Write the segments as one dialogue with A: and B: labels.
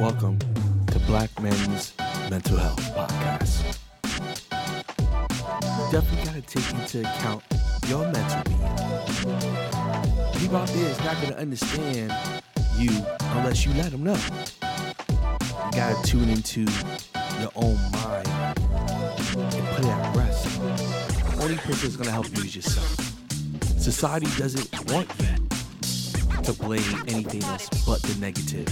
A: Welcome to Black Men's Mental Health Podcast. Definitely got to take into account your mental being. People out there is not going to understand you unless you let them know. You got to tune into your own mind and put it at rest. The only person that's going to help you is yourself. Society doesn't want you to blame anything else but the negative.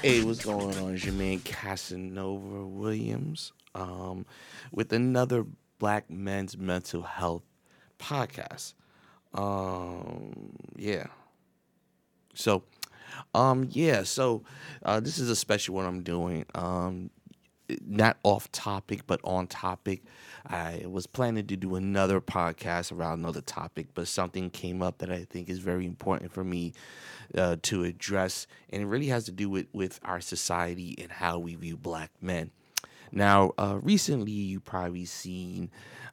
A: Hey, what's going on? It's your man Casanova Williams um, with another Black Men's Mental Health podcast. Um, yeah. So, um, yeah. So, uh, this is a special one I'm doing. Um, not off topic, but on topic. I was planning to do another podcast around another topic, but something came up that I think is very important for me uh, to address, and it really has to do with, with our society and how we view black men. Now, uh, recently, you probably seen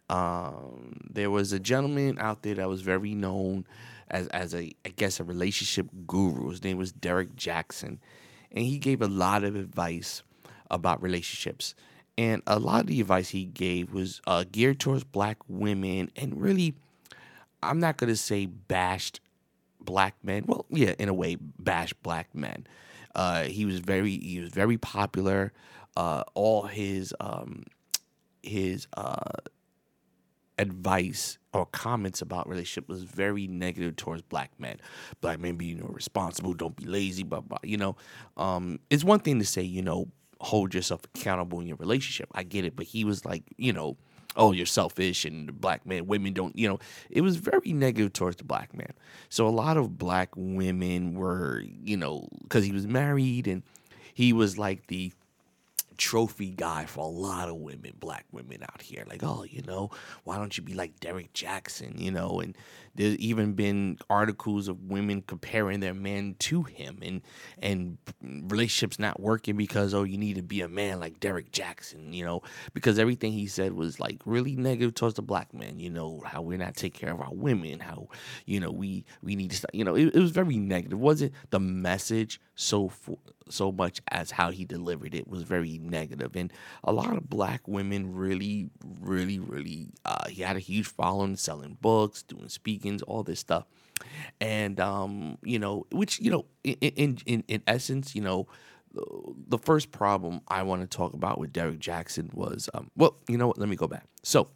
A: um, there was a gentleman out there that was very known as as a I guess a relationship guru. His name was Derrick Jaxn, and he gave a lot of advice about relationships. And a lot of the advice he gave was uh, geared towards black women and really, I'm not going to say bashed black men. Well, yeah, in a way, bashed black men. Uh, he was very he was very popular. Uh, all his um, his uh, advice or comments about relationship was very negative towards black men. Black men be you know responsible, don't be lazy, but you know, um, it's one thing to say you know hold yourself accountable in your relationship. I get it, but he was like, you know, oh, you're selfish and black men, women don't, you know, it was very negative towards the black man. So a lot of black women were, you know, because he was married and he was like the trophy guy for a lot of women, black women out here. Like, oh, you know, why don't you be like Derrick Jaxn, you know? And there's even been articles of women comparing their men to him and and relationships not working because oh, you need to be a man like Derrick Jaxn, you know, because everything he said was like really negative towards the black man, you know, how we're not taking care of our women, how you know we we need to start, you know, it, it was very negative. wasn't the message so so much as how he delivered it was very negative and a lot of black women really really really uh, he had a huge following selling books doing all this stuff and um you know which you know in in in essence you know the first problem I want to talk about with Derrick Jaxn was um well you know what let me go back so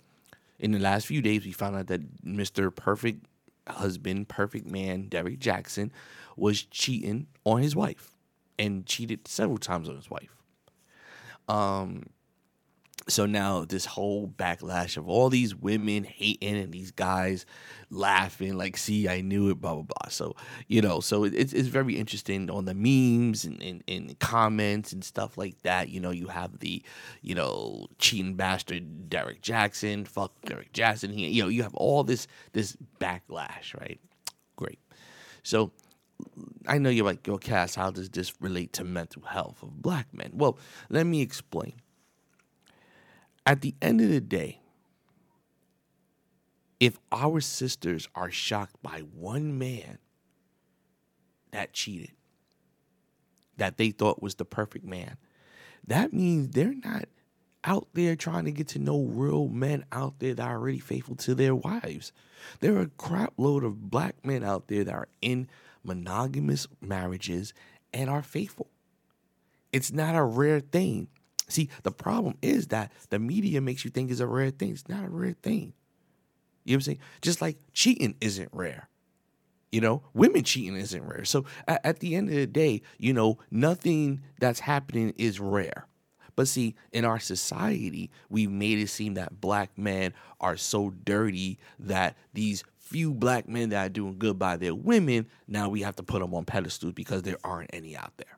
A: in the last few days we found out that Mr. Perfect husband perfect man Derrick Jaxn was cheating on his wife and cheated several times on his wife. Um, so now this whole backlash of all these women hating and these guys laughing like see i knew it blah blah blah so you know so it's, it's very interesting on the memes and, and, and comments and stuff like that you know you have the you know cheating bastard derrick jaxn fuck derrick jaxn he, you know you have all this this backlash right great so I know you're like, yo, Cass, how does this relate to mental health of black men? Well, let me explain. At the end of the day, if our sisters are shocked by one man that cheated, that they thought was the perfect man, that means they're not out there trying to get to know real men out there that are already faithful to their wives. There are a crap load of black men out there that are in monogamous marriages and are faithful. It's not a rare thing. See, the problem is that the media makes you think it's a rare thing. It's not a rare thing. You know what I'm saying? Just like cheating isn't rare. You know, women cheating isn't rare. So at, at the end of the day, you know, nothing that's happening is rare. But see, in our society, we've made it seem that black men are so dirty that these few black men that are doing good by their women, now we have to put them on pedestals because there aren't any out there.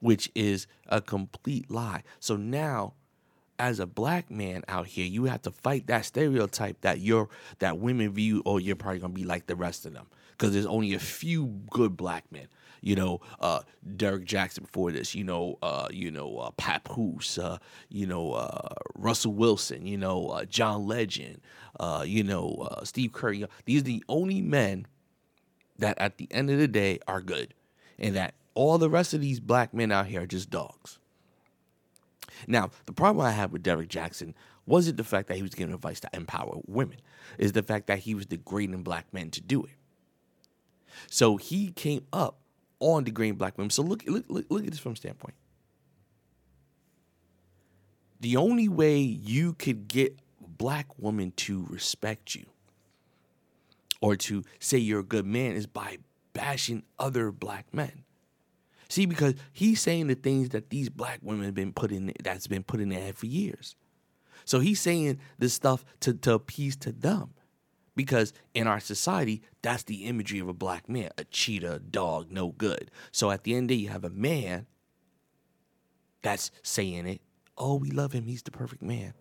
A: Which is a complete lie. So now, as a black man out here, you have to fight that stereotype that you're that women view, oh, you're probably gonna be like the rest of them. Because there's only a few good black men you know, uh, Derrick Jaxn before this, you know, uh, you know, uh, Papoose, uh, you know, uh, Russell Wilson, you know, uh, John Legend, uh, you know, uh, Steve Curry. These are the only men that at the end of the day are good and that all the rest of these black men out here are just dogs. Now, the problem I had with Derrick Jaxn wasn't the fact that he was giving advice to empower women, is the fact that he was degrading black men to do it. So he came up on degrading black women. So look, look, look, look at this from a standpoint. The only way you could get black women to respect you or to say you're a good man is by bashing other black men. See, because he's saying the things that these black women have been put in that's been put in their head for years. So he's saying this stuff to, to appease to them. Because in our society, that's the imagery of a black man, a cheetah, a dog, no good. So at the end of the day, you have a man that's saying it. Oh, we love him. He's the perfect man.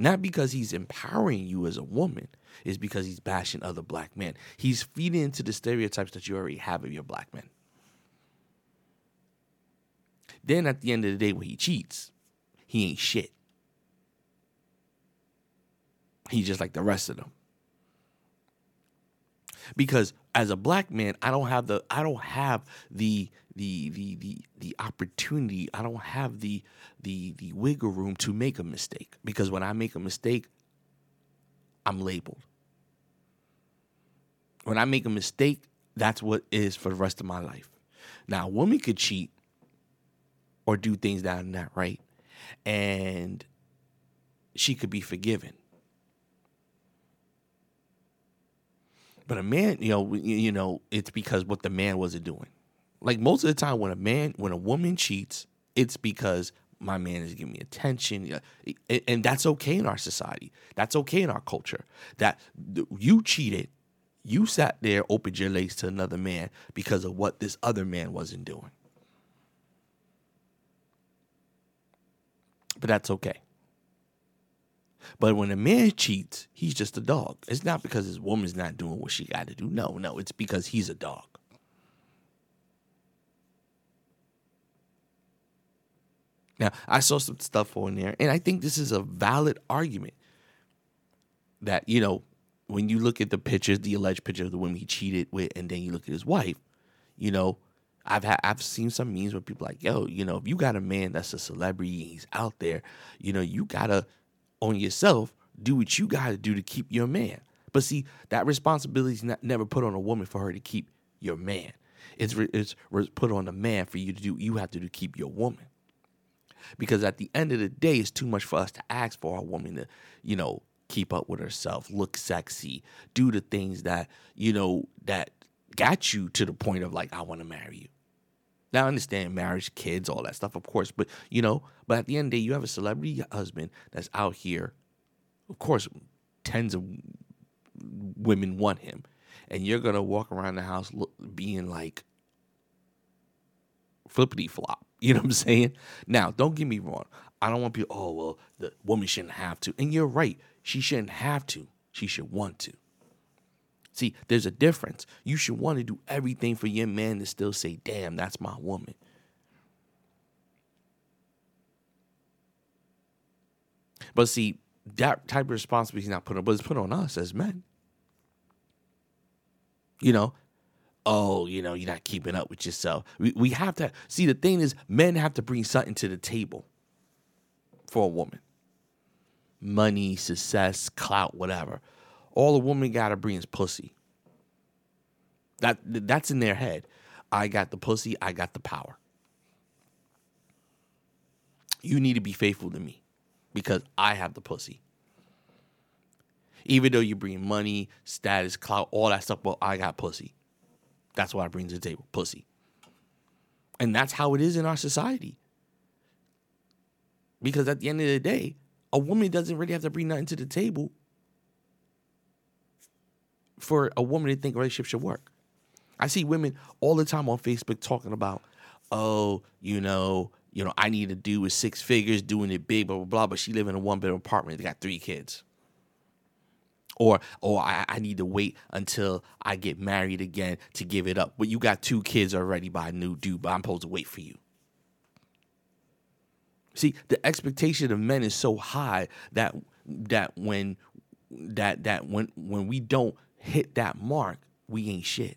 A: Not because he's empowering you as a woman, is because he's bashing other black men. He's feeding into the stereotypes that you already have of your black men. Then at the end of the day, when he cheats, he ain't shit. He's just like the rest of them. Because as a black man, I don't have the I don't have the the the the the opportunity. I don't have the the the wiggle room to make a mistake. Because when I make a mistake, I'm labeled. When I make a mistake, that's what is for the rest of my life. Now, a woman could cheat or do things that are not right, and she could be forgiven. But a man, you know, you know, it's because what the man wasn't doing. Like most of the time, when a man, when a woman cheats, it's because my man is giving me attention, and that's okay in our society. That's okay in our culture. That you cheated, you sat there, opened your legs to another man because of what this other man wasn't doing. But that's okay. But when a man cheats, he's just a dog. It's not because his woman's not doing what she got to do. No, no, it's because he's a dog. Now, I saw some stuff on there, and I think this is a valid argument that, you know, when you look at the pictures, the alleged picture of the woman he cheated with, and then you look at his wife, you know, I've had I've seen some memes where people like, yo, you know, if you got a man that's a celebrity and he's out there, you know, you gotta on yourself, do what you got to do to keep your man. But see, that responsibility is not, never put on a woman for her to keep your man. It's, it's put on a man for you to do, you have to do to keep your woman. Because at the end of the day, it's too much for us to ask for a woman to, you know, keep up with herself, look sexy, do the things that, you know, that got you to the point of like, I want to marry you. Now I understand marriage, kids, all that stuff, of course, but you know, but at the end of the day, you have a celebrity husband that's out here. Of course, tens of women want him, and you're gonna walk around the house look, being like flippity flop. You know what I'm saying? Now, don't get me wrong. I don't want people. Oh well, the woman shouldn't have to, and you're right. She shouldn't have to. She should want to. See, there's a difference. You should want to do everything for your man to still say, damn, that's my woman. But see, that type of responsibility is not put on, but it's put on us as men. You know, oh, you know, you're not keeping up with yourself. We, we have to see the thing is, men have to bring something to the table for a woman money, success, clout, whatever all a woman got to bring is pussy. That that's in their head. I got the pussy. I got the power. You need to be faithful to me because I have the pussy. Even though you bring money, status, clout, all that stuff, well, I got pussy. That's what I bring to the table, pussy. And that's how it is in our society. Because at the end of the day, a woman doesn't really have to bring nothing to the table for a woman to think a relationship should work. I see women all the time on Facebook talking about, oh, you know, you know, I need to do with six figures, doing it big, blah blah blah. But she live in a one bedroom apartment. They got three kids. Or, or I, I need to wait until I get married again to give it up. But you got two kids already by a new dude, but I'm supposed to wait for you. See, the expectation of men is so high that that when that that when when we don't hit that mark, we ain't shit.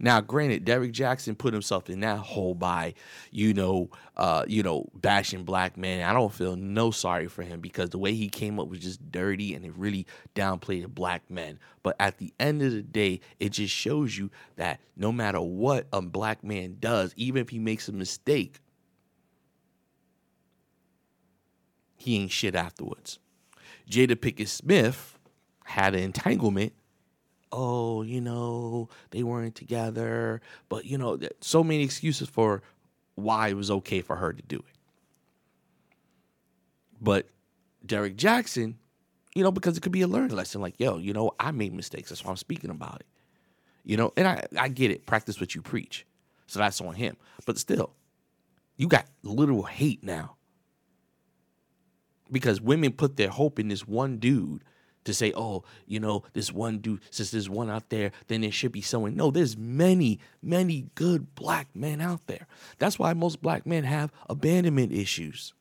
A: Now, granted, Derrick Jaxn put himself in that hole by, you know, uh, you know, bashing black men. I don't feel no sorry for him because the way he came up was just dirty and it really downplayed black men. But at the end of the day, it just shows you that no matter what a black man does, even if he makes a mistake, he ain't shit afterwards. Jada Pinkett Smith had an entanglement oh, you know, they weren't together. But, you know, so many excuses for why it was okay for her to do it. But Derrick Jaxn, you know, because it could be a learning lesson like, yo, you know, I made mistakes. That's why I'm speaking about it. You know, and I, I get it. Practice what you preach. So that's on him. But still, you got literal hate now. Because women put their hope in this one dude to say, oh, you know, this one dude, since there's one out there, then there should be someone. No, there's many, many good black men out there. That's why most black men have abandonment issues.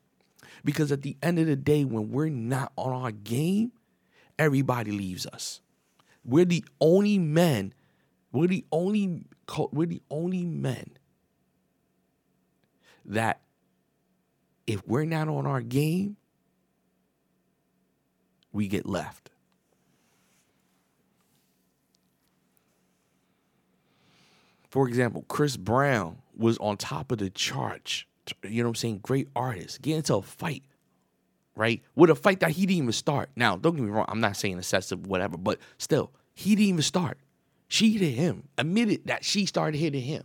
A: Because at the end of the day, when we're not on our game, everybody leaves us. We're the only men, we're the only, we're the only men that if we're not on our game, we get left. For example, Chris Brown was on top of the charts. You know what I'm saying? Great artist. Get into a fight, right? With a fight that he didn't even start. Now, don't get me wrong. I'm not saying excessive, whatever, but still, he didn't even start. She hit him. Admitted that she started hitting him.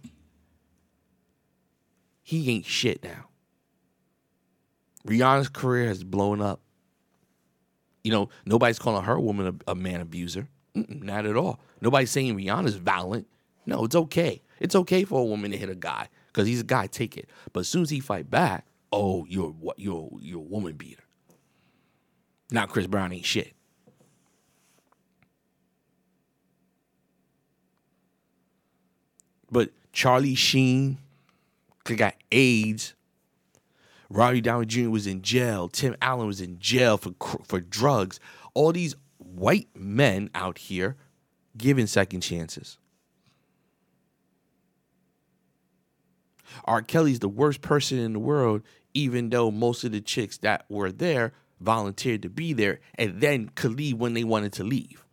A: He ain't shit now. Rihanna's career has blown up. You know, nobody's calling her a woman a, a man abuser. Mm-mm, not at all. Nobody's saying Rihanna's violent. No, it's okay. It's okay for a woman to hit a guy because he's a guy. Take it. But as soon as he fight back, oh, you're what? You're you're a woman beater. Now Chris Brown ain't shit. But Charlie Sheen he got AIDS. Robbie Downey Jr. was in jail. Tim Allen was in jail for for drugs. All these white men out here giving second chances. R. Kelly's the worst person in the world, even though most of the chicks that were there volunteered to be there and then could leave when they wanted to leave.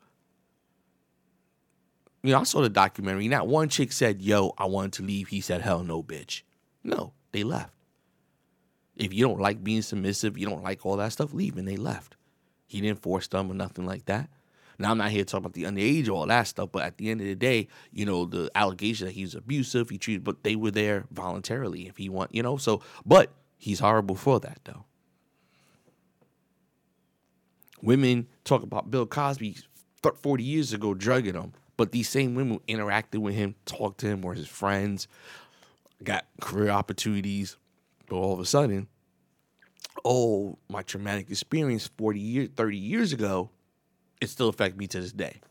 A: You know, I saw the documentary. Not one chick said, Yo, I wanted to leave. He said, Hell no, bitch. No, they left. If you don't like being submissive, you don't like all that stuff, leave. And they left. He didn't force them or nothing like that. Now I'm not here to talk about the underage or all that stuff, but at the end of the day, you know, the allegation that he was abusive, he treated, but they were there voluntarily if he want, you know. So, but he's horrible for that though. Women talk about Bill Cosby 40 years ago drugging him, but these same women interacted with him, talked to him, were his friends, got career opportunities, but all of a sudden, oh, my traumatic experience 40 years, 30 years ago it still affects me to this day.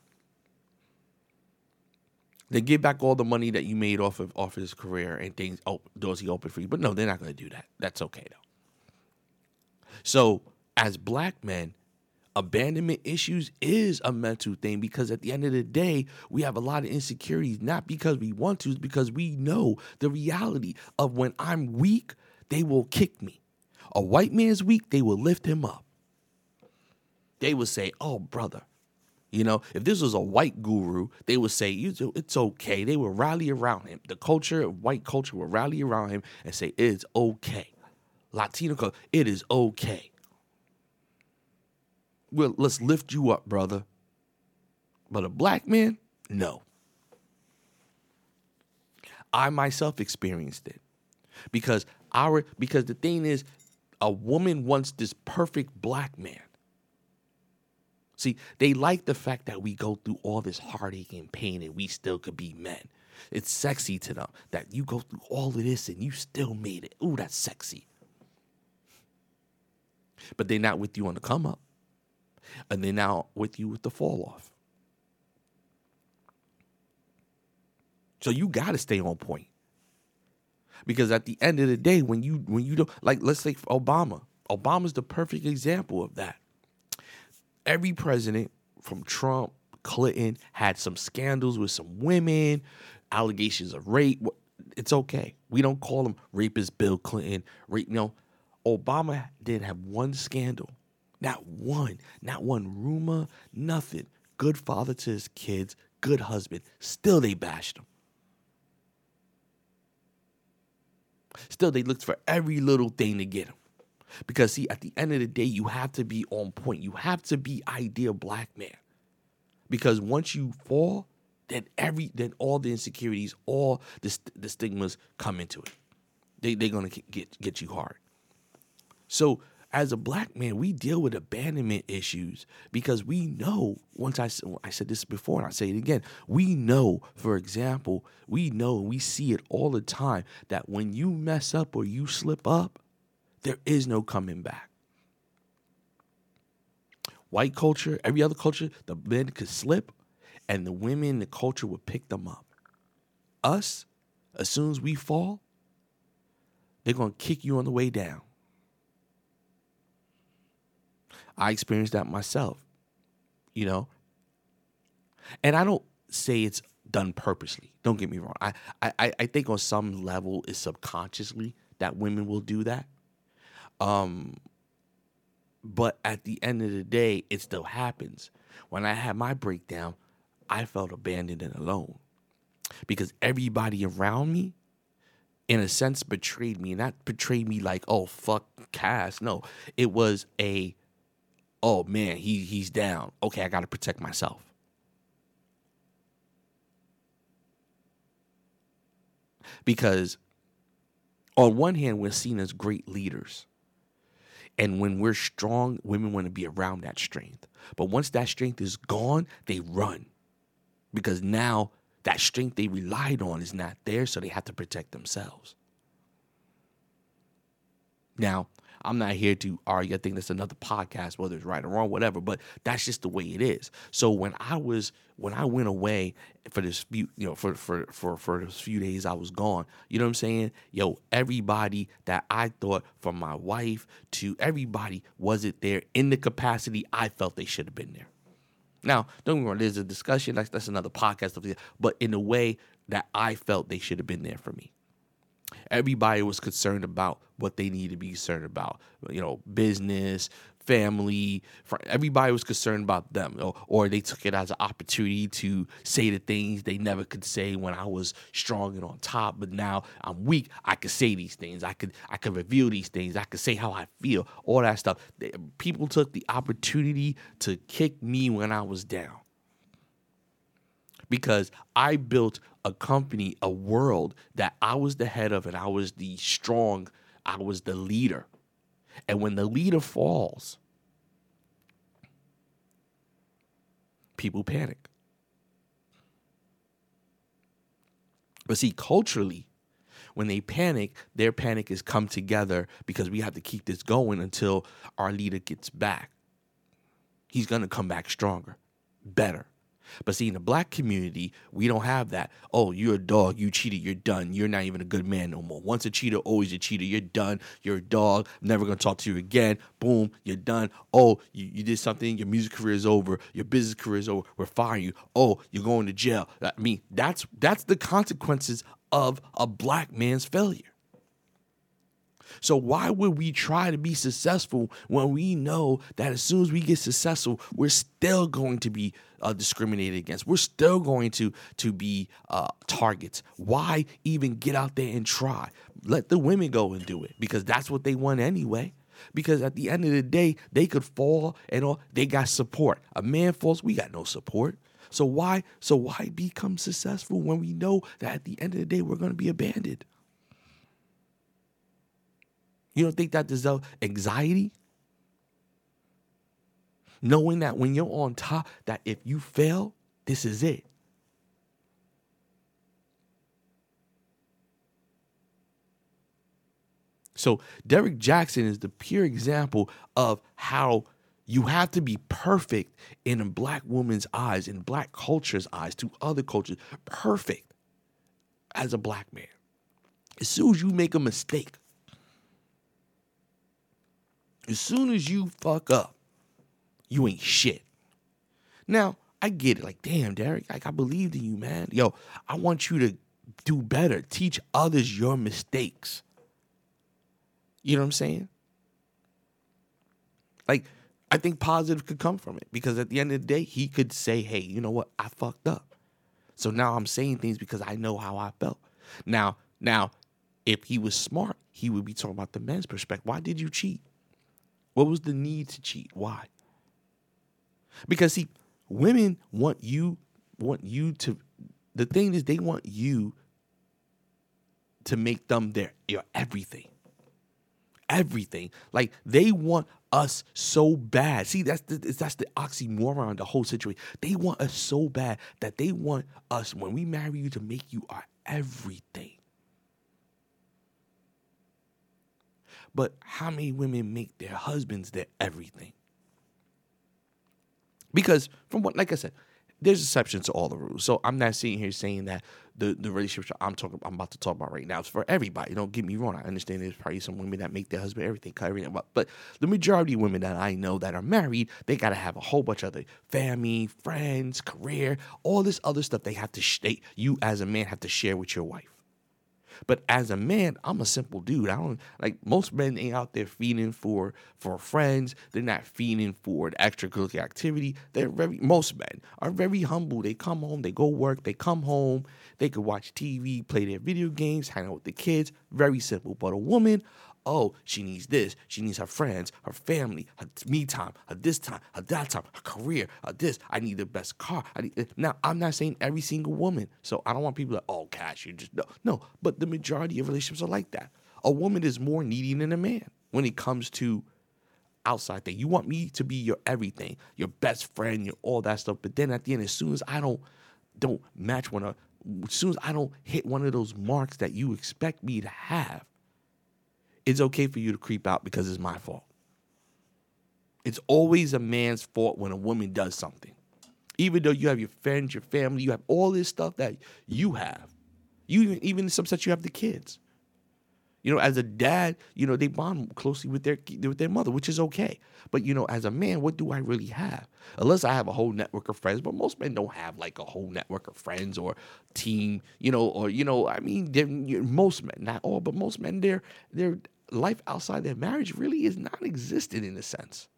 A: They give back all the money that you made off of off of his career and things. Oh, doors he opened for you, but no, they're not going to do that. That's okay though. So, as black men, abandonment issues is a mental thing because at the end of the day, we have a lot of insecurities, not because we want to, it's because we know the reality of when I'm weak, they will kick me. A white man's weak, they will lift him up they would say, "Oh, brother." You know, if this was a white guru, they would say, it's okay. They would rally around him. The culture, white culture, would rally around him and say, it's okay. Latino culture, it is okay. Well, let's lift you up, brother. But a black man, no. I myself experienced it. Because our because the thing is, a woman wants this perfect black man. See, they like the fact that we go through all this heartache and pain and we still could be men. It's sexy to them that you go through all of this and you still made it. Ooh, that's sexy. But they're not with you on the come up. And they're now with you with the fall off. So you gotta stay on point. Because at the end of the day, when you when you don't like let's say Obama. Obama's the perfect example of that every president from Trump, Clinton had some scandals with some women, allegations of rape. It's okay. We don't call him rapist Bill Clinton. Rape, Obama didn't have one scandal, not one, not one rumor, nothing. Good father to his kids, good husband. Still, they bashed him. Still, they looked for every little thing to get him. Because, see, at the end of the day, you have to be on point. You have to be ideal black man. Because once you fall, then every then all the insecurities, all the, the stigmas come into it. They they're gonna get get you hard. So as a black man, we deal with abandonment issues because we know. Once I I said this before, and I say it again. We know, for example, we know we see it all the time that when you mess up or you slip up, there is no coming back. White culture, every other culture, the men could slip, and the women, in the culture would pick them up. Us, as soon as we fall, they're gonna kick you on the way down. I experienced that myself, you know. And I don't say it's done purposely. Don't get me wrong. I, I, I think on some level it's subconsciously that women will do that. Um, but at the end of the day, it still happens. When I had my breakdown, I felt abandoned and alone because everybody around me, in a sense, betrayed me. And not betrayed me like, oh, fuck Cass. No, it was a oh man, he he's down. Okay, I got to protect myself. Because on one hand, we're seen as great leaders. And when we're strong, women want to be around that strength. But once that strength is gone, they run. Because now that strength they relied on is not there, so they have to protect themselves. Now, I'm not here to argue. I think that's another podcast, whether it's right or wrong, whatever. But that's just the way it is. So when I was when I went away for this few, you know, for for for for those few days I was gone, you know what I'm saying? Yo, everybody that I thought from my wife to everybody wasn't there in the capacity I felt they should have been there. Now, don't get me wrong, there's a discussion, that's that's another podcast but in a way that I felt they should have been there for me. Everybody was concerned about what they need to be concerned about. You know, business, family, everybody was concerned about them, or, or, they took it as an opportunity to say the things they never could say when I was strong and on top. But now I'm weak. I could say these things. I could I could reveal these things. I could say how I feel. All that stuff. People took the opportunity to kick me when I was down because I built a company, a world that I was the head of and I was the strong, I was the leader. And when the leader falls, people panic. But see, culturally, when they panic, their panic is come together because we have to keep this going until our leader gets back. He's going to come back stronger, better. But see, in the black community, we don't have that. Oh, you're a dog. You cheated. You're done. You're not even a good man no more. Once a cheater, always a cheater. You're done. You're a dog. Never going to talk to you again. Boom, you're done. Oh, you, you did something. Your music career is over. Your business career is over. We're firing you. Oh, you're going to jail. I mean, that's that's the consequences of a black man's failure. So why would we try to be successful when we know that as soon as we get successful, we're still going to be uh, discriminated against. We're still going to to be uh, targets. Why even get out there and try? Let the women go and do it because that's what they want anyway. Because at the end of the day, they could fall and all they got support. A man falls, we got no support. So why so why become successful when we know that at the end of the day we're going to be abandoned? You don't think that deserves anxiety? Knowing that when you're on top, that if you fail, this is it. So Derrick Jaxn is the pure example of how you have to be perfect in a black woman's eyes, in black culture's eyes, to other cultures, perfect as a black man. As soon as you make a mistake, as soon as you fuck up, you ain't shit. Now, I get it. Like, damn, Derrick, like I believed in you, man. Yo, I want you to do better. Teach others your mistakes. You know what I'm saying? Like, I think positive could come from it because at the end of the day, he could say, hey, you know what? I fucked up. So now I'm saying things because I know how I felt. Now, now, if he was smart, he would be talking about the men's perspective. Why did you cheat? What was the need to cheat? Why? Because see, women want you want you to the thing is they want you to make them their your everything. Everything. Like they want us so bad. See, that's the that's the oxymoron, the whole situation. They want us so bad that they want us when we marry you to make you our everything. But how many women make their husbands their everything? Because from what, like I said, there's exceptions to all the rules. So I'm not sitting here saying that the the relationship I'm talking I'm about to talk about right now is for everybody. Don't get me wrong. I understand there's probably some women that make their husband everything, cut everything. But, but the majority of women that I know that are married, they gotta have a whole bunch of other family, friends, career, all this other stuff they have to they, you as a man have to share with your wife. But as a man, I'm a simple dude. I don't like most men ain't out there feeding for for friends. They're not feeding for the extracurricular activity. They're very most men are very humble. They come home, they go work, they come home, they could watch TV, play their video games, hang out with the kids. Very simple. But a woman, oh, she needs this. She needs her friends, her family, her me time, her this time, her that time, her career, her this. I need the best car. I need, eh, now, I'm not saying every single woman. So I don't want people to, oh, Cass, you just, no. No, but the majority of relationships are like that. A woman is more needy than a man when it comes to outside thing. You want me to be your everything, your best friend, your all that stuff. But then at the end, as soon as I don't don't match one of as soon as I don't hit one of those marks that you expect me to have, it's okay for you to creep out because it's my fault. It's always a man's fault when a woman does something. Even though you have your friends, your family, you have all this stuff that you have. You even, even in some sense you have the kids. You know, as a dad, you know, they bond closely with their with their mother, which is okay. But you know, as a man, what do I really have? Unless I have a whole network of friends, but most men don't have like a whole network of friends or team, you know, or you know, I mean, most men, not all, but most men, their their life outside their marriage really is non-existent in a sense.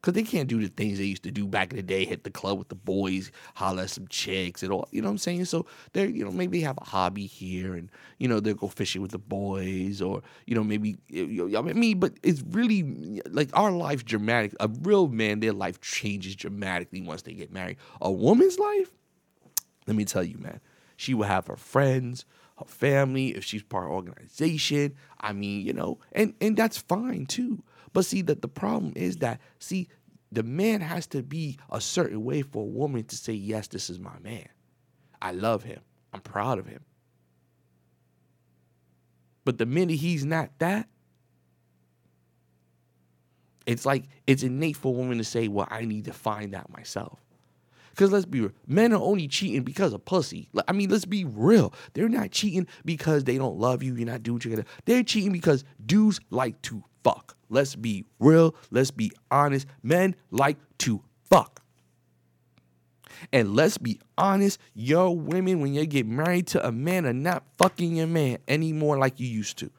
A: Because they can't do the things they used to do back in the day hit the club with the boys holler at some chicks and all you know what i'm saying? So they're you know maybe they have a hobby here and you know they'll go fishing with the boys or you know maybe you know, i mean but it's really like our life dramatic. A real man their life changes dramatically once they get married. A woman's life? Let me tell you man. She will have her friends her family if she's part of organization i mean you know and and that's fine too but see that the problem is that see the man has to be a certain way for a woman to say yes, this is my man. I love him. I'm proud of him. But the minute he's not that, it's like it's innate for a woman to say, "Well, I need to find that myself." Because let's be real, men are only cheating because of pussy. I mean, let's be real. They're not cheating because they don't love you. You're not doing gonna. They're cheating because dudes like to fuck. Let's be real. Let's be honest. Men like to fuck. And let's be honest, your women, when you get married to a man, are not fucking your man anymore like you used to.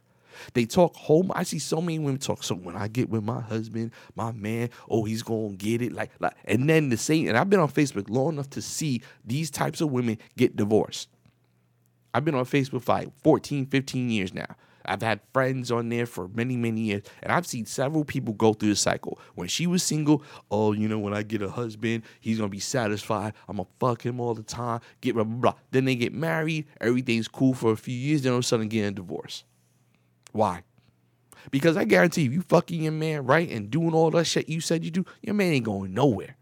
A: They talk home. I see so many women talk. So when I get with my husband, my man, oh, he's gonna get it. Like, like, and then the same. And I've been on Facebook long enough to see these types of women get divorced. I've been on Facebook for like 14, 15 years now. I've had friends on there for many, many years, and I've seen several people go through the cycle. When she was single, oh, you know, when I get a husband, he's gonna be satisfied. I'm gonna fuck him all the time. Get blah blah blah. Then they get married, everything's cool for a few years, then all of a sudden get a divorce. Why? Because I guarantee you, you fucking your man right and doing all that shit you said you do, your man ain't going nowhere.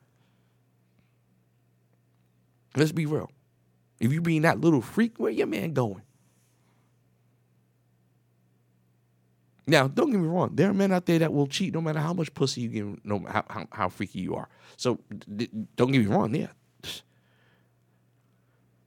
A: Let's be real. If you being that little freak, where your man going? Now, don't get me wrong. There are men out there that will cheat no matter how much pussy you give, no how, how, how freaky you are. So d- don't get me wrong. Yeah,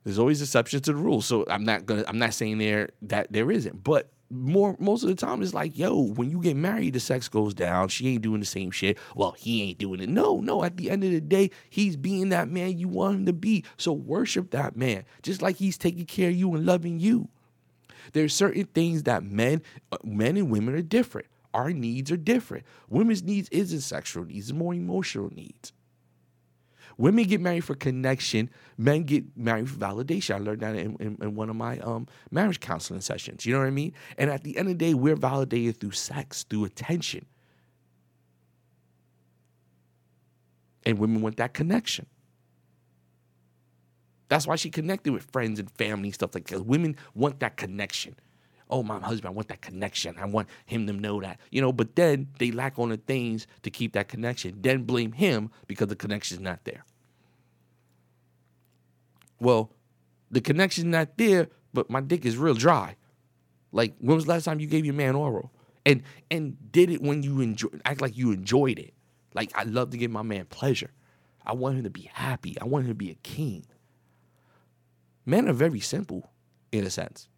A: there's always exceptions to the rule. So I'm not gonna. I'm not saying there that there isn't. But more most of the time it's like, yo, when you get married, the sex goes down. She ain't doing the same shit. Well, he ain't doing it. No, no. At the end of the day, he's being that man you want him to be. So worship that man, just like he's taking care of you and loving you. There's certain things that men, uh, men and women are different. Our needs are different. Women's needs isn't sexual needs; it's more emotional needs. Women get married for connection. Men get married for validation. I learned that in, in, in, one of my um, marriage counseling sessions. You know what I mean? And at the end of the day, we're validated through sex, through attention. And women want that connection. That's why she connected with friends and family and stuff like that. Women want that connection. Oh, my husband, I want that connection. I want him to know that. You know, but then they lack on the things to keep that connection. Then blame him because the connection's not there. Well, the connection's not there, but my dick is real dry. Like, when was the last time you gave your man oral? And and did it when you enjoy act like you enjoyed it. Like I love to give my man pleasure. I want him to be happy. I want him to be a king. Men are very simple in a sense.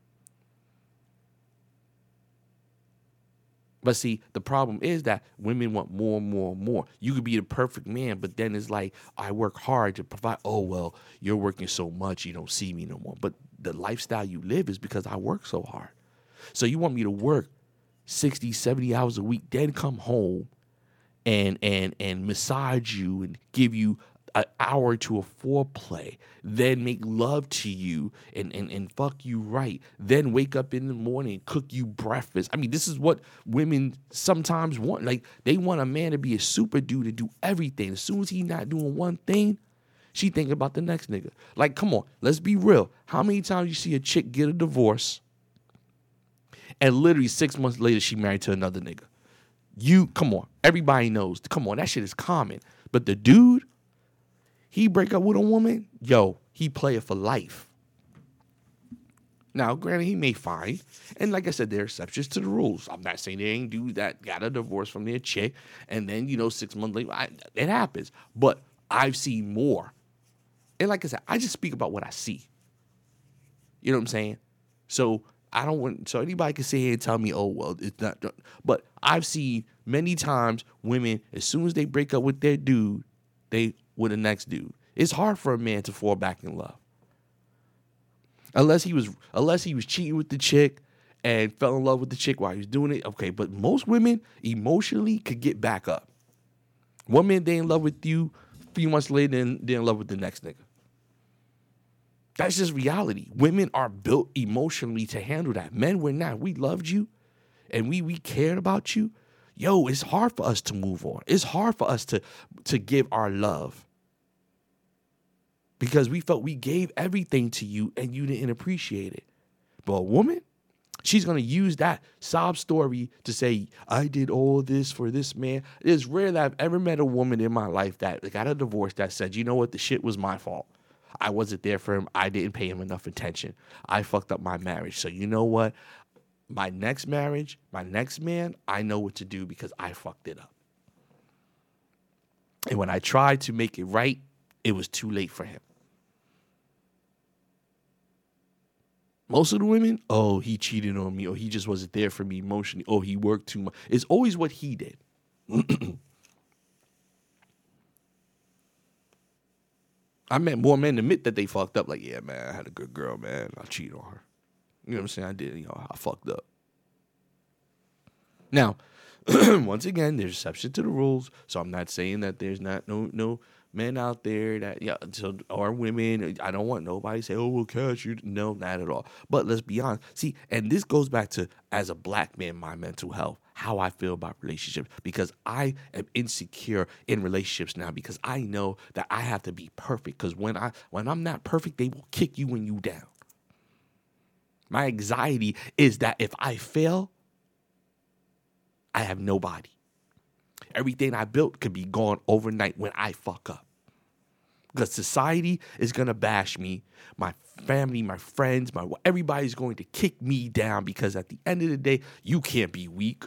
A: But see, the problem is that women want more and more and more. You could be the perfect man, but then it's like, I work hard to provide. Oh, well, you're working so much, you don't see me no more. But the lifestyle you live is because I work so hard. So you want me to work 60, 70 hours a week, then come home and and and massage you and give you an hour to a foreplay, then make love to you and, and, and fuck you right, then wake up in the morning, cook you breakfast. I mean, this is what women sometimes want. Like, they want a man to be a super dude and do everything. As soon as he's not doing one thing, she thinking about the next nigga. Like, come on, let's be real. How many times you see a chick get a divorce and literally six months later she married to another nigga? You, come on, everybody knows. Come on, that shit is common. But the dude, he break up with a woman, yo, he play it for life. Now, granted, he may find, and like I said, there are exceptions to the rules. I'm not saying they ain't do that, got a divorce from their chick, and then you know six months later, I, it happens. But I've seen more, and like I said, I just speak about what I see. You know what I'm saying? So I don't want so anybody can sit here and tell me, oh well, it's not. But I've seen many times women as soon as they break up with their dude, they with the next dude. It's hard for a man to fall back in love. Unless he was unless he was cheating with the chick and fell in love with the chick while he was doing it. Okay, but most women emotionally could get back up. One man they in love with you, a few months later then they're in love with the next nigga. That's just reality. Women are built emotionally to handle that. Men, we're not. We loved you and we we cared about you yo, it's hard for us to move on. It's hard for us to to give our love. Because we felt we gave everything to you and you didn't appreciate it. But a woman, she's gonna use that sob story to say, I did all this for this man. It's rare that I've ever met a woman in my life that got a divorce that said, you know what, the shit was my fault. I wasn't there for him. I didn't pay him enough attention. I fucked up my marriage. So you know what? my next marriage, my next man, I know what to do because I fucked it up. And when I tried to make it right, it was too late for him. Most of the women, oh, he cheated on me, or he just wasn't there for me emotionally, oh, he worked too much. It's always what he did. I met more men admit that they fucked up. Like, yeah, man, I had a good girl, man. I cheated on her. You know what I'm saying? I did, you know, I fucked up. Now, once again, there's exception to the rules. So I'm not saying that there's not no no men out there that yeah so or women. I don't want nobody say, oh we'll catch you. No, not at all. But let's be honest. See, and this goes back to as a black man, my mental health, how I feel about relationships, because I am insecure in relationships now because I know that I have to be perfect. Because when I when I'm not perfect, they will kick you when you down. My anxiety is that if I fail, I have nobody. Everything I built could be gone overnight when I fuck up. Because society is gonna bash me, my family, my friends, my everybody's going to kick me down because at the end of the day, you can't be weak.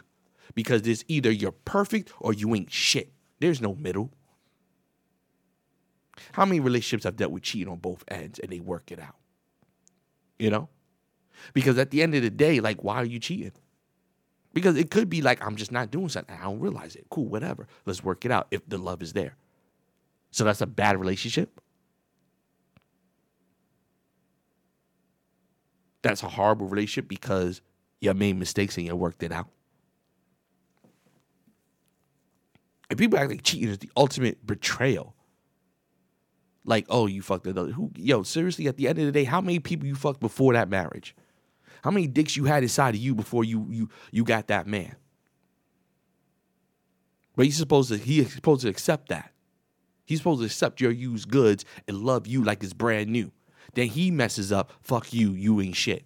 A: Because there's either you're perfect or you ain't shit. There's no middle. How many relationships I've dealt with cheating on both ends and they work it out? You know? Because at the end of the day, like, why are you cheating? Because it could be like, I'm just not doing something. I don't realize it. Cool, whatever. Let's work it out if the love is there. So that's a bad relationship. That's a horrible relationship because you made mistakes and you worked it out. And people act like cheating is the ultimate betrayal. Like, oh, you fucked another. Who? Yo, seriously, at the end of the day, how many people you fucked before that marriage? How many dicks you had inside of you before you you you got that man? But he's supposed to he's supposed to accept that. He's supposed to accept your used goods and love you like it's brand new. Then he messes up. Fuck you. You ain't shit.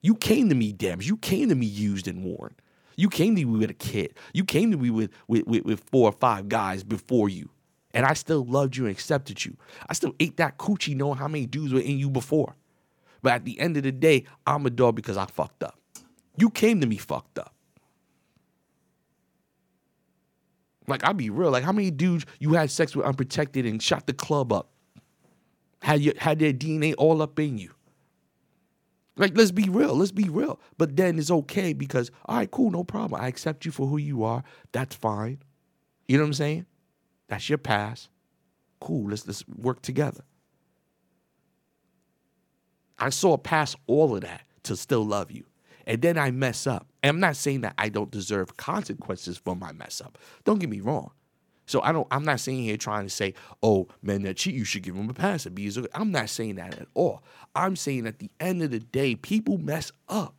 A: You came to me, damn. You came to me used and worn. You came to me with a kid. You came to me with, with, with, with four or five guys before you. And I still loved you and accepted you. I still ate that coochie knowing how many dudes were in you before. But at the end of the day, I'm a dog because I fucked up. You came to me fucked up. Like, I'll be real. Like, how many dudes you had sex with unprotected and shot the club up? Had, you, had their DNA all up in you? Like, let's be real. Let's be real. But then it's okay because, all right, cool, no problem. I accept you for who you are. That's fine. You know what I'm saying? That's your past. Cool. Let's let's work together. I saw past all of that to still love you. And then I mess up. And I'm not saying that I don't deserve consequences for my mess up. Don't get me wrong. So I don't. I'm not saying here trying to say, "Oh, man, that cheat, you should give him a pass." Be I'm not saying that at all. I'm saying at the end of the day, people mess up.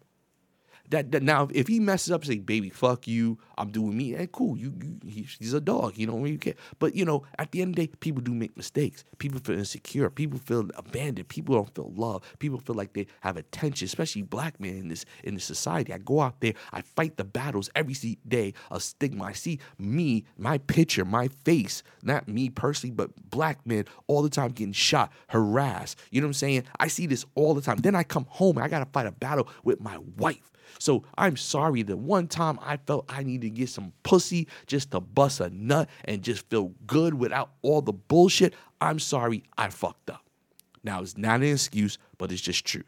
A: That, that now, if he messes up, say, "Baby, fuck you," I'm doing me. Hey, cool. You, you he's a dog. You don't really care. But you know, at the end of the day, people do make mistakes. People feel insecure. People feel abandoned. People don't feel love. People feel like they have attention, especially black men in this in this society. I go out there, I fight the battles every day of stigma. I see me, my picture, my face, not me personally, but black men all the time getting shot, harassed. You know what I'm saying? I see this all the time. Then I come home I gotta fight a battle with my wife so I'm sorry that one time I felt I needed to get some pussy just to bust a nut and just feel good without all the bullshit. I'm sorry I fucked up. Now it's not an excuse, but it's just truth.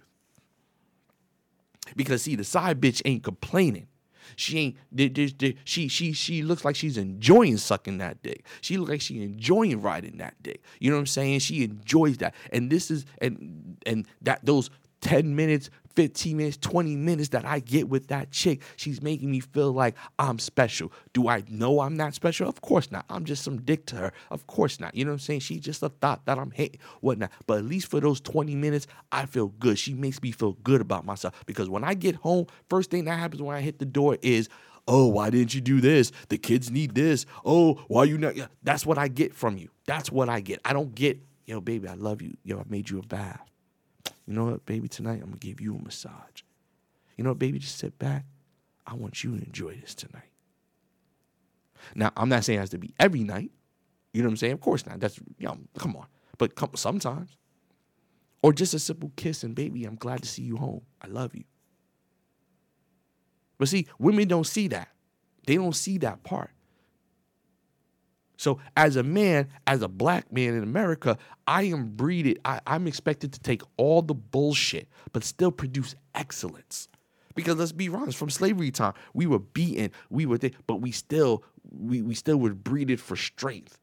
A: Because see, the side bitch ain't complaining. She ain't. She she she looks like she's enjoying sucking that dick. She looks like she enjoying riding that dick. You know what I'm saying? She enjoys that. And this is and and that those 10 minutes, 15 minutes, 20 minutes that I get with that chick, she's making me feel like I'm special. Do I know I'm not special? Of course not. I'm just some dick to her. Of course not. You know what I'm saying? She's just a thought that I'm hating, whatnot. But at least for those 20 minutes, I feel good. She makes me feel good about myself because when I get home, first thing that happens when I hit the door is, oh, why didn't you do this? The kids need this. Oh, why you not? That's what I get from you. That's what I get. I don't get, yo, baby, I love you. Yo, I made you a bath. You know what, baby, tonight I'm to give you a massage. You know what, baby, just sit back. I want you to enjoy this tonight. Now, I'm not saying it has to be every night. You know what I'm saying? Of course not. That's, you know, come on. But come, sometimes. Or just a simple kiss and, baby, I'm glad to see you home. I love you. But see, women don't see that. They don't see that part. So, as a man, as a black man in America, I am breeded, I, I'm expected to take all the bullshit, but still produce excellence. Because let's be honest, from slavery time, we were beaten, we were there, but we still, we, we still were breeded for strength.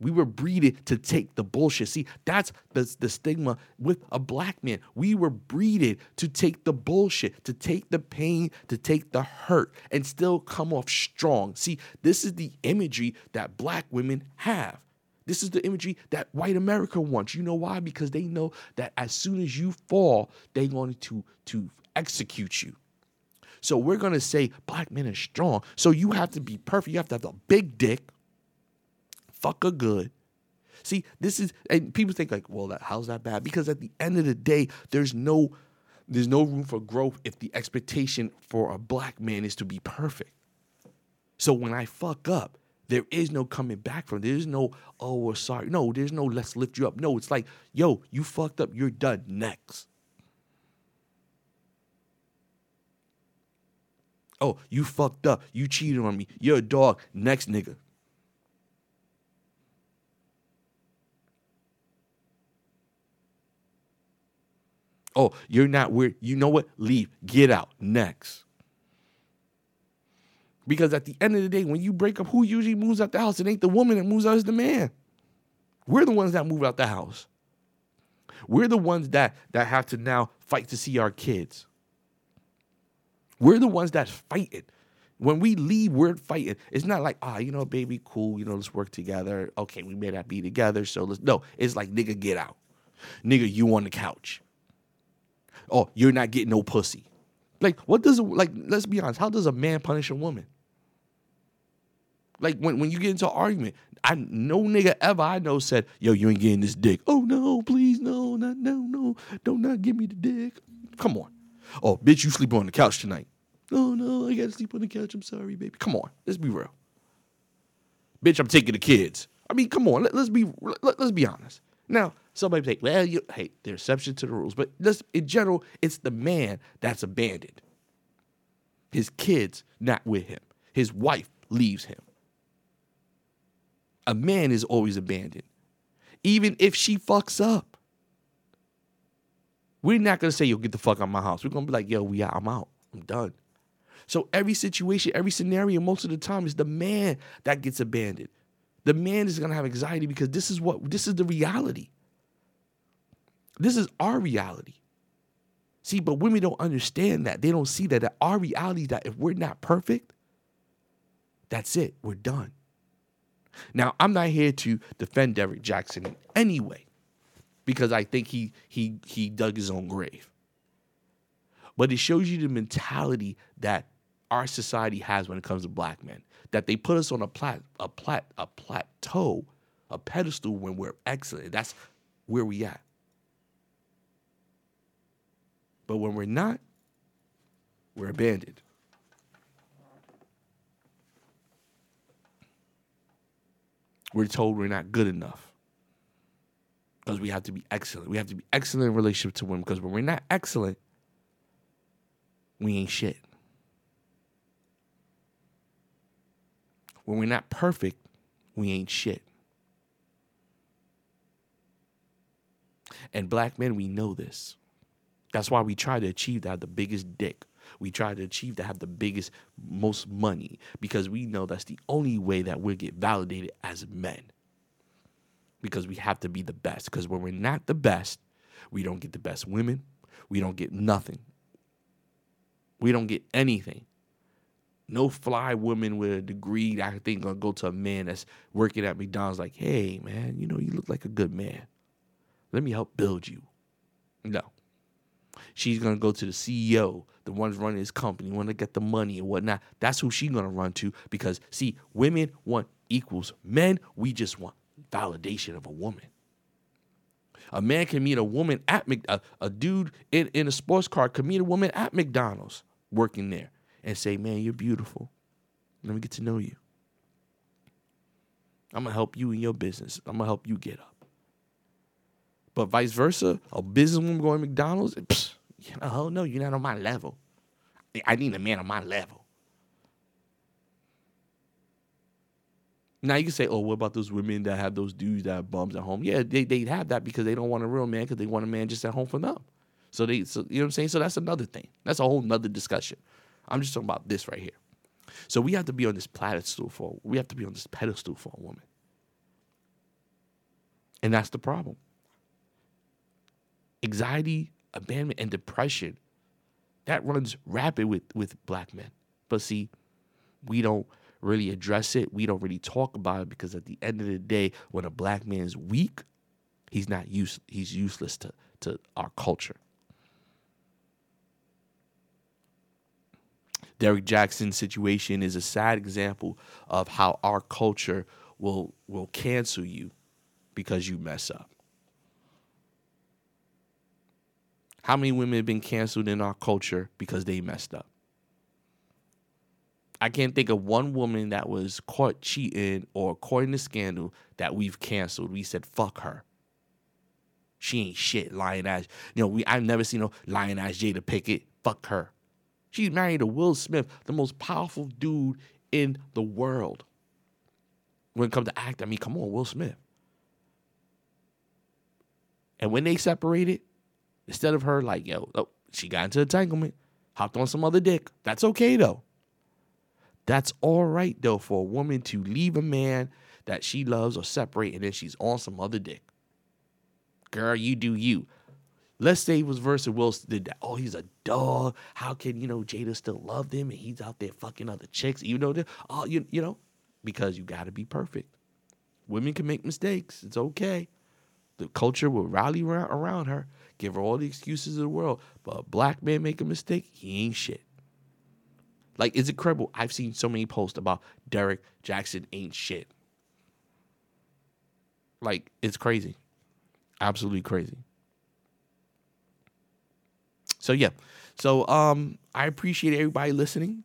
A: We were breeded to take the bullshit. See, that's the, the stigma with a black man. We were breeded to take the bullshit, to take the pain, to take the hurt, and still come off strong. See, this is the imagery that black women have. This is the imagery that white America wants. You know why? Because they know that as soon as you fall, they're going to, to execute you. So we're going to say black men are strong. So you have to be perfect. You have to have a big dick fucker good. See, this is and people think like, well, that, how's that bad? Because at the end of the day, there's no there's no room for growth if the expectation for a black man is to be perfect. So when I fuck up, there is no coming back from. There is no, oh, we're sorry. No, there's no let's lift you up. No, it's like, yo, you fucked up. You're done. Next. Oh, you fucked up. You cheated on me. You're a dog. Next nigga. Oh, you're not weird. You know what? Leave. Get out. Next. Because at the end of the day, when you break up, who usually moves out the house? It ain't the woman that moves out, it's the man. We're the ones that move out the house. We're the ones that that have to now fight to see our kids. We're the ones that's fighting. When we leave, we're fighting. It's not like, ah, oh, you know, baby, cool, you know, let's work together. Okay, we may not be together, so let's no. It's like, nigga, get out. Nigga, you on the couch. Oh, you're not getting no pussy. Like, what does like? Let's be honest. How does a man punish a woman? Like when, when you get into an argument, I no nigga ever I know said, "Yo, you ain't getting this dick." Oh no, please no, not no, no, don't not give me the dick. Come on. Oh, bitch, you sleep on the couch tonight. Oh no, I gotta sleep on the couch. I'm sorry, baby. Come on, let's be real. Bitch, I'm taking the kids. I mean, come on, let, us be let, us be honest. Now, somebody say, well, you, hey, there's exception to the rules, but in general, it's the man that's abandoned. His kids not with him. His wife leaves him. A man is always abandoned, even if she fucks up. We're not gonna say, "Yo, get the fuck out of my house." We're gonna be like, "Yo, we out. I'm out. I'm done." So every situation, every scenario, most of the time, is the man that gets abandoned. The man is gonna have anxiety because this is what this is the reality. This is our reality. See, but women don't understand that. They don't see that, that our reality that if we're not perfect, that's it. We're done. Now, I'm not here to defend Derrick Jaxn in any way because I think he he he dug his own grave. But it shows you the mentality that our society has when it comes to black men. That they put us on a plat a plat a plateau, a pedestal when we're excellent. That's where we at. But when we're not, we're abandoned. we're told we're not good enough because we have to be excellent. We have to be excellent in relationship to women because when we're not excellent, we ain't shit. When we're not perfect, we ain't shit. And black men, we know this. That's why we try to achieve to have the biggest dick we try to achieve to have the biggest, most money because we know that's the only way that we'll get validated as men. Because we have to be the best. Because when we're not the best, we don't get the best women. We don't get nothing. We don't get anything. No fly woman with a degree I think gonna go to a man that's working at McDonald's like, hey man, you know, you look like a good man. Let me help build you. No. She's gonna go to the CEO, the ones running his company, want to get the money and whatnot. That's who she's gonna run to because see, women want equals. Men, we just want validation of a woman. A man can meet a woman at Mc, a, a dude in, in a sports car can meet a woman at McDonald's working there and say, "Man, you're beautiful. Let me get to know you. I'm gonna help you in your business. I'm gonna help you get up." But vice versa, a businesswoman going to McDonald's, psh, you know, oh no, you're not on my level. I need a man on my level. Now you can say, oh, what about those women that have those dudes that have bums at home? Yeah, they they have that because they don't want a real man because they want a man just at home for them. So they, so, you know what I'm saying? So that's another thing. That's a whole nother discussion. I'm just talking about this right here. So we have to be on this pedestal for we have to be on this pedestal for a woman, and that's the problem anxiety, abandonment, and depression that runs rapid with with black men. But see, we don't really address it. We don't really talk about it because at the end of the day, when a black man is weak, he's not use he's useless to to our culture. Derrick Jaxn's situation is a sad example of how our culture will will cancel you because you mess up. How many women have been canceled in our culture because they messed up? I can't think of one woman that was caught cheating or caught in a scandal that we've canceled. We said, fuck her. She ain't shit, lying ass. You know, we I've never seen no lying ass Jada Pinkett. Fuck her. She's married to Will Smith, the most powerful dude in the world. When it comes to act, I mean, come on, Will Smith. And when they separated, Instead of her like, yo, oh, she got into entanglement, hopped on some other dick. That's okay though. That's all right though for a woman to leave a man that she loves or separate and then she's on some other dick. Girl, you do you. Let's say it was Versa Wilson did that. Oh, he's a dog. How can you know Jada still love him and he's out there fucking other chicks? You know, oh, you you know, because you got to be perfect. Women can make mistakes. It's okay. The culture will rally around her, give her all the excuses of the world. But a black man make a mistake, he ain't shit. Like, it's incredible. I've seen so many posts about Derrick Jaxn ain't shit. Like, it's crazy. Absolutely crazy. So yeah. So um I appreciate everybody listening.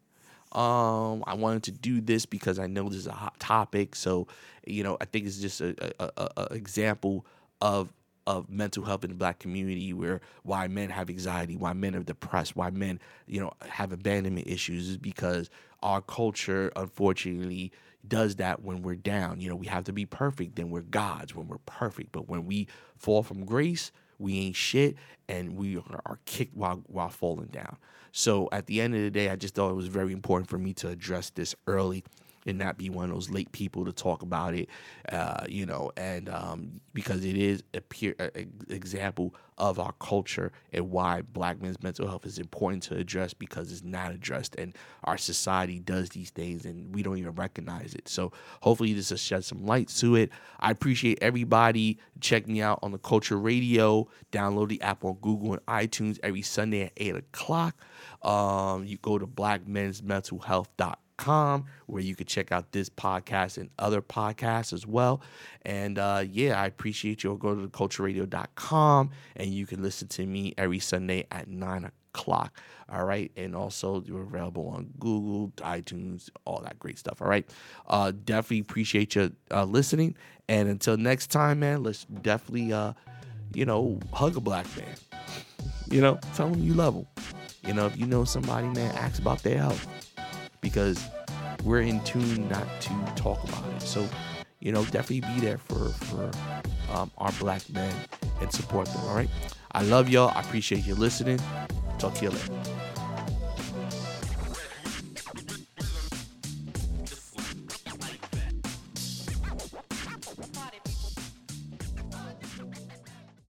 A: Um, I wanted to do this because I know this is a hot topic. So, you know, I think it's just a, a, a, a example of of mental health in the black community where why men have anxiety, why men are depressed, why men, you know, have abandonment issues is because our culture unfortunately does that when we're down. You know, we have to be perfect, then we're gods when we're perfect. But when we fall from grace, we ain't shit and we are kicked while while falling down. So at the end of the day, I just thought it was very important for me to address this early and not be one of those late people to talk about it, uh, you know, and um, because it is a a, a example of our culture and why black men's mental health is important to address because it's not addressed and our society does these things and we don't even recognize it. So hopefully this will shed some light to it. I appreciate everybody. Check me out on the Culture Radio. Download the app on Google and iTunes every Sunday at 8 o'clock. Um, you go to blackmensmentalhealth.com com where you could check out this podcast and other podcasts as well. And uh, yeah, I appreciate you. Go to thecultureradio.com and you can listen to me every Sunday at 9 o'clock. All right. And also, you're available on Google, iTunes, all that great stuff. All right. Uh, definitely appreciate you uh, listening. And until next time, man, let's definitely, uh, you know, hug a black man. You know, tell them you love them. You know, if you know somebody, man, ask about their health because we're in tune not to talk about it. So, you know, definitely be there for for um, our black men and support them. All right. I love y'all. I appreciate you listening. Talk to you later.